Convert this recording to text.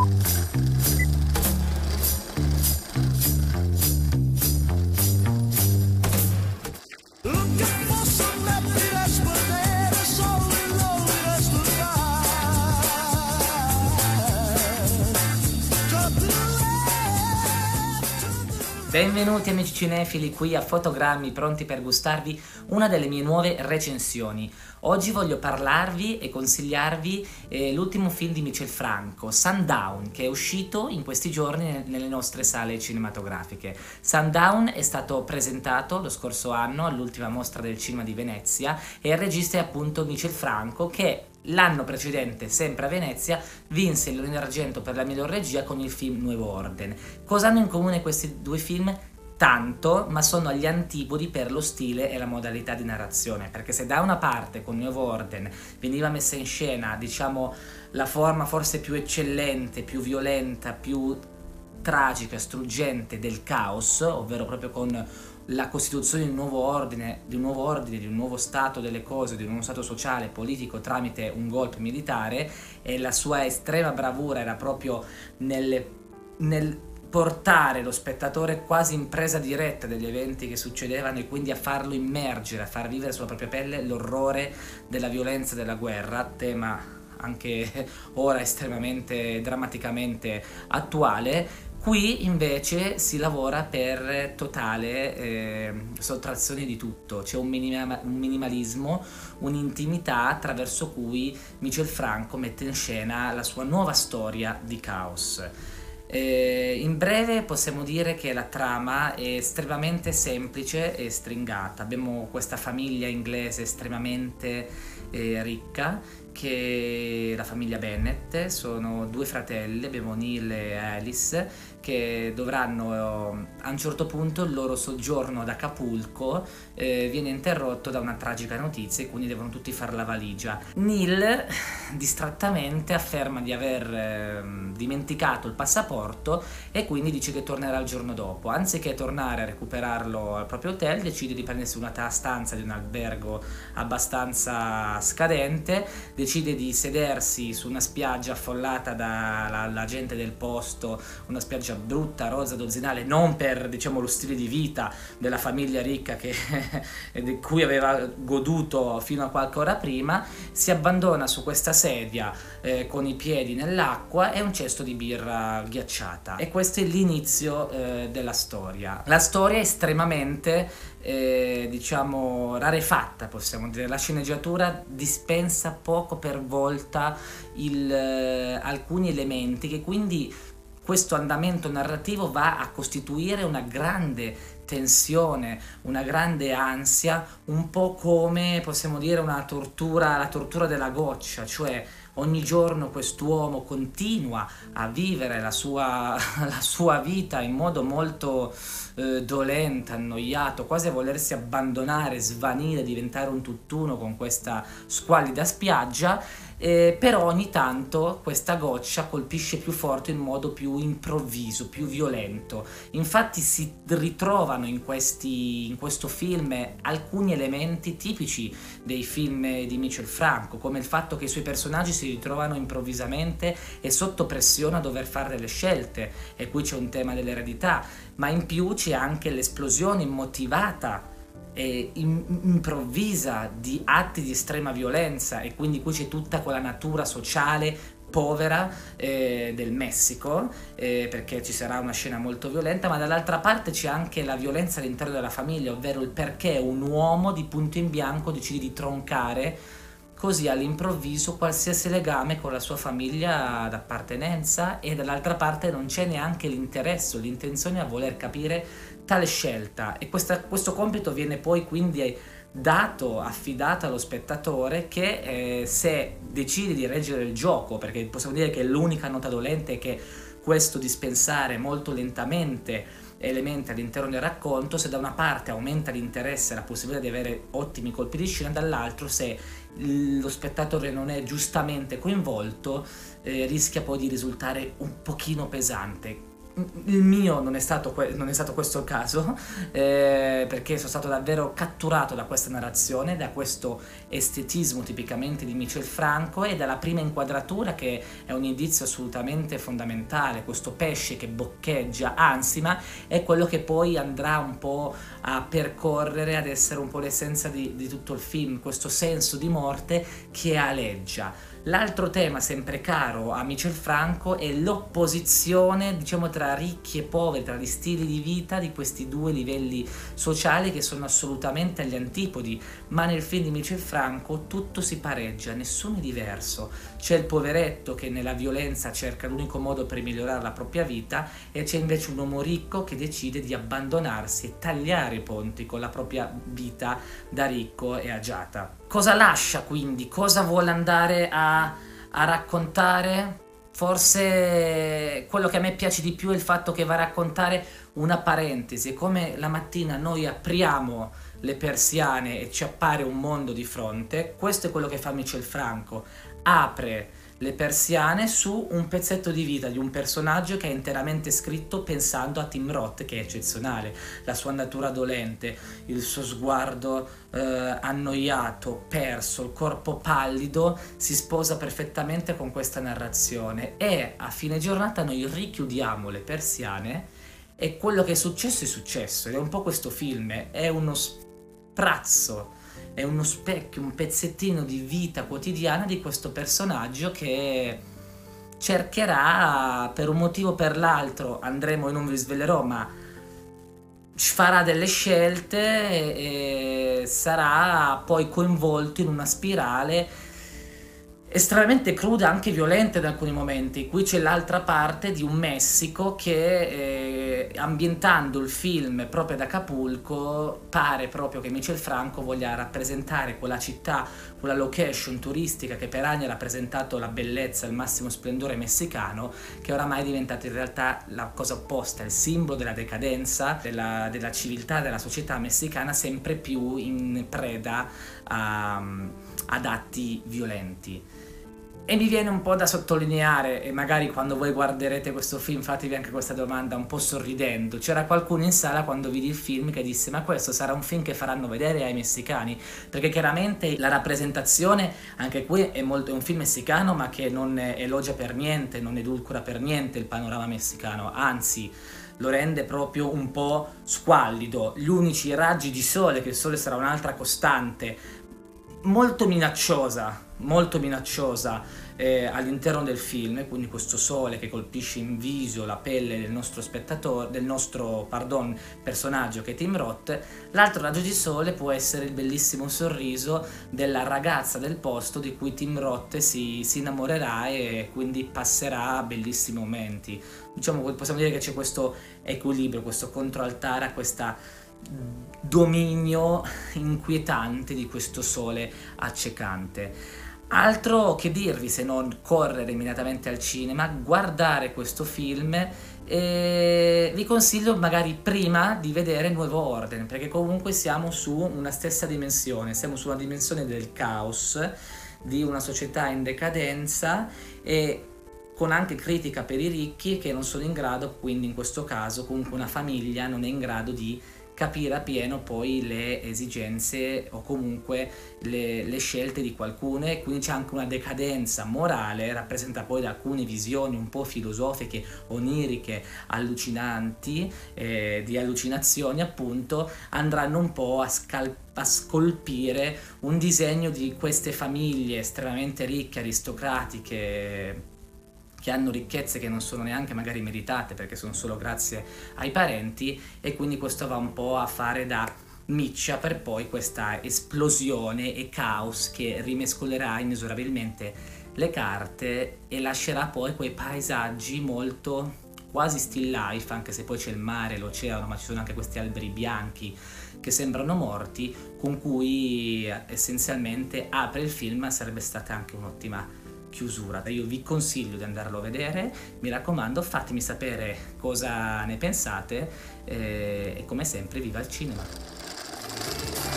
Thank you. Benvenuti amici cinefili qui a Fotogrammi pronti per gustarvi una delle mie nuove recensioni. Oggi voglio parlarvi e consigliarvi eh, l'ultimo film di Michel Franco, Sundown, che è uscito in questi giorni nelle nostre sale cinematografiche. Sundown è stato presentato lo scorso anno all'ultima mostra del cinema di Venezia e il regista è appunto Michel Franco che L'anno precedente, sempre a Venezia, vinse il Leone d'Argento per la miglior regia con il film Nuevo Orden. Cosa hanno in comune questi due film? Tanto, ma sono agli antipodi per lo stile e la modalità di narrazione, perché se da una parte con Nuevo Orden veniva messa in scena, diciamo, la forma forse più eccellente, più violenta, più tragica, struggente del caos, ovvero proprio con la costituzione di un nuovo ordine, di un nuovo ordine, di un nuovo stato delle cose, di un nuovo stato sociale, politico tramite un golpe militare e la sua estrema bravura era proprio nel, nel portare lo spettatore quasi in presa diretta degli eventi che succedevano e quindi a farlo immergere, a far vivere sulla propria pelle l'orrore della violenza della guerra, tema anche ora estremamente drammaticamente attuale, Qui invece si lavora per totale eh, sottrazione di tutto, c'è un, minima, un, minimalismo, un'intimità attraverso cui Michel Franco mette in scena la sua nuova storia di caos. Eh, in breve possiamo dire che la trama è estremamente semplice e stringata. Abbiamo questa famiglia inglese estremamente eh, ricca che la famiglia Bennett, sono due fratelli, abbiamo Neil e Alice, che dovranno a un certo punto il loro soggiorno ad Acapulco eh, viene interrotto da una tragica notizia e quindi devono tutti fare la valigia. Neil distrattamente afferma di aver eh, dimenticato il passaporto e quindi dice che tornerà il giorno dopo. Anziché tornare a recuperarlo al proprio hotel, decide di prendersi una stanza di un albergo abbastanza scadente, decide di sedersi su una spiaggia affollata dalla gente del posto, una spiaggia brutta, rosa, dozzinale, non per diciamo lo stile di vita della famiglia ricca che, di cui aveva goduto fino a qualche ora prima, si abbandona su questa sedia eh, con i piedi nell'acqua e un cesto di birra ghiacciata. E questo è l'inizio eh, della storia. La storia è estremamente eh, diciamo rarefatta possiamo dire la sceneggiatura dispensa poco per volta il, eh, alcuni elementi che quindi questo andamento narrativo va a costituire una grande tensione, una grande ansia, un po' come possiamo dire una tortura, la tortura della goccia, cioè ogni giorno quest'uomo continua a vivere la sua, la sua vita in modo molto eh, dolente, annoiato, quasi a volersi abbandonare, svanire, diventare un tutt'uno con questa squallida spiaggia, eh, però ogni tanto questa goccia colpisce più forte in modo più improvviso, più violento. Infatti si ritrovano in, questi, in questo film alcuni elementi tipici dei film di Michel Franco, come il fatto che i suoi personaggi si ritrovano improvvisamente e sotto pressione a dover fare delle scelte, e qui c'è un tema dell'eredità, ma in più c'è anche l'esplosione immotivata e improvvisa di atti di estrema violenza e quindi qui c'è tutta quella natura sociale povera eh, del Messico eh, perché ci sarà una scena molto violenta ma dall'altra parte c'è anche la violenza all'interno della famiglia ovvero il perché un uomo di punto in bianco decide di troncare così all'improvviso qualsiasi legame con la sua famiglia d'appartenenza e dall'altra parte non c'è neanche l'interesse o l'intenzione a voler capire tale scelta. E questa, questo compito viene poi quindi dato, affidato allo spettatore che eh, se decide di reggere il gioco, perché possiamo dire che l'unica nota dolente è che questo dispensare molto lentamente elementi all'interno del racconto, se da una parte aumenta l'interesse e la possibilità di avere ottimi colpi di scena, dall'altro se lo spettatore non è giustamente coinvolto, eh, rischia poi di risultare un pochino pesante il mio non è stato, que- non è stato questo il caso, eh, perché sono stato davvero catturato da questa narrazione, da questo estetismo tipicamente di Michel Franco e dalla prima inquadratura che è un indizio assolutamente fondamentale, questo pesce che boccheggia, ansima, è quello che poi andrà un po' a percorrere, ad essere un po' l'essenza di, di tutto il film, questo senso di morte che aleggia. L'altro tema sempre caro a Michel Franco è l'opposizione, diciamo, tra ricchi e poveri, tra gli stili di vita di questi due livelli sociali che sono assolutamente agli antipodi, ma nel film di Michel Franco tutto si pareggia, nessuno è diverso. C'è il poveretto che nella violenza cerca l'unico modo per migliorare la propria vita e c'è invece un uomo ricco che decide di abbandonarsi e tagliare i ponti con la propria vita da ricco e agiata. Cosa lascia quindi? Cosa vuole andare a, a raccontare? Forse quello che a me piace di più è il fatto che va a raccontare una parentesi, come la mattina noi apriamo le persiane e ci appare un mondo di fronte, questo è quello che fa Michel Franco, apre le persiane su un pezzetto di vita di un personaggio che è interamente scritto pensando a Tim Roth, che è eccezionale, la sua natura dolente, il suo sguardo eh, annoiato, perso, il corpo pallido, si sposa perfettamente con questa narrazione. E a fine giornata noi richiudiamo le persiane e quello che è successo è successo. Ed è un po' questo film, è uno sprazzo è uno specchio, un pezzettino di vita quotidiana di questo personaggio che cercherà per un motivo o per l'altro, andremo e non vi svelerò, ma farà delle scelte e sarà poi coinvolto in una spirale estremamente cruda, anche violenta in alcuni momenti. Qui c'è l'altra parte di un Messico che, eh, ambientando il film proprio ad Acapulco, pare proprio che Michel Franco voglia rappresentare quella città, quella location turistica che per anni ha rappresentato la bellezza, il massimo splendore messicano, che oramai è diventata in realtà la cosa opposta, il simbolo della decadenza, della, della civiltà della società messicana, sempre più in preda a, ad atti violenti. E mi viene un po' da sottolineare, e magari quando voi guarderete questo film fatevi anche questa domanda un po' sorridendo. C'era qualcuno in sala quando vidi il film che disse ma questo sarà un film che faranno vedere ai messicani, perché chiaramente la rappresentazione, anche qui è, molto, è un film messicano ma che non elogia per niente, non edulcora per niente il panorama messicano, anzi lo rende proprio un po' squallido. Gli unici raggi di sole, che il sole sarà un'altra costante, molto minacciosa, molto minacciosa eh, all'interno del film, quindi questo sole che colpisce in viso la pelle del nostro spettatore, del nostro pardon, personaggio che è Tim Roth, l'altro raggio di sole può essere il bellissimo sorriso della ragazza del posto di cui Tim Roth si, si innamorerà e quindi passerà bellissimi momenti. Diciamo, possiamo dire che c'è questo equilibrio, questo controaltare a questa dominio inquietante di questo sole accecante. Altro che dirvi se non correre immediatamente al cinema, guardare questo film e vi consiglio magari prima di vedere Nuovo Ordine, perché comunque siamo su una stessa dimensione, siamo su una dimensione del caos, di una società in decadenza e con anche critica per i ricchi che non sono in grado, quindi in questo caso comunque una famiglia non è in grado di capire appieno poi le esigenze o comunque le, le scelte di qualcuno. E quindi c'è anche una decadenza morale rappresentata poi da alcune visioni un po' filosofiche, oniriche, allucinanti, eh, di allucinazioni appunto, andranno un po' a scalpare a scolpire un disegno di queste famiglie estremamente ricche, aristocratiche, che hanno ricchezze che non sono neanche magari meritate perché sono solo grazie ai parenti e quindi questo va un po' a fare da miccia per poi questa esplosione e caos che rimescolerà inesorabilmente le carte e lascerà poi quei paesaggi molto quasi still life, anche se poi c'è il mare, l'oceano, ma ci sono anche questi alberi bianchi che sembrano morti, con cui essenzialmente apre il film, sarebbe stata anche un'ottima chiusura. Io vi consiglio di andarlo a vedere, mi raccomando fatemi sapere cosa ne pensate eh, e come sempre viva il cinema.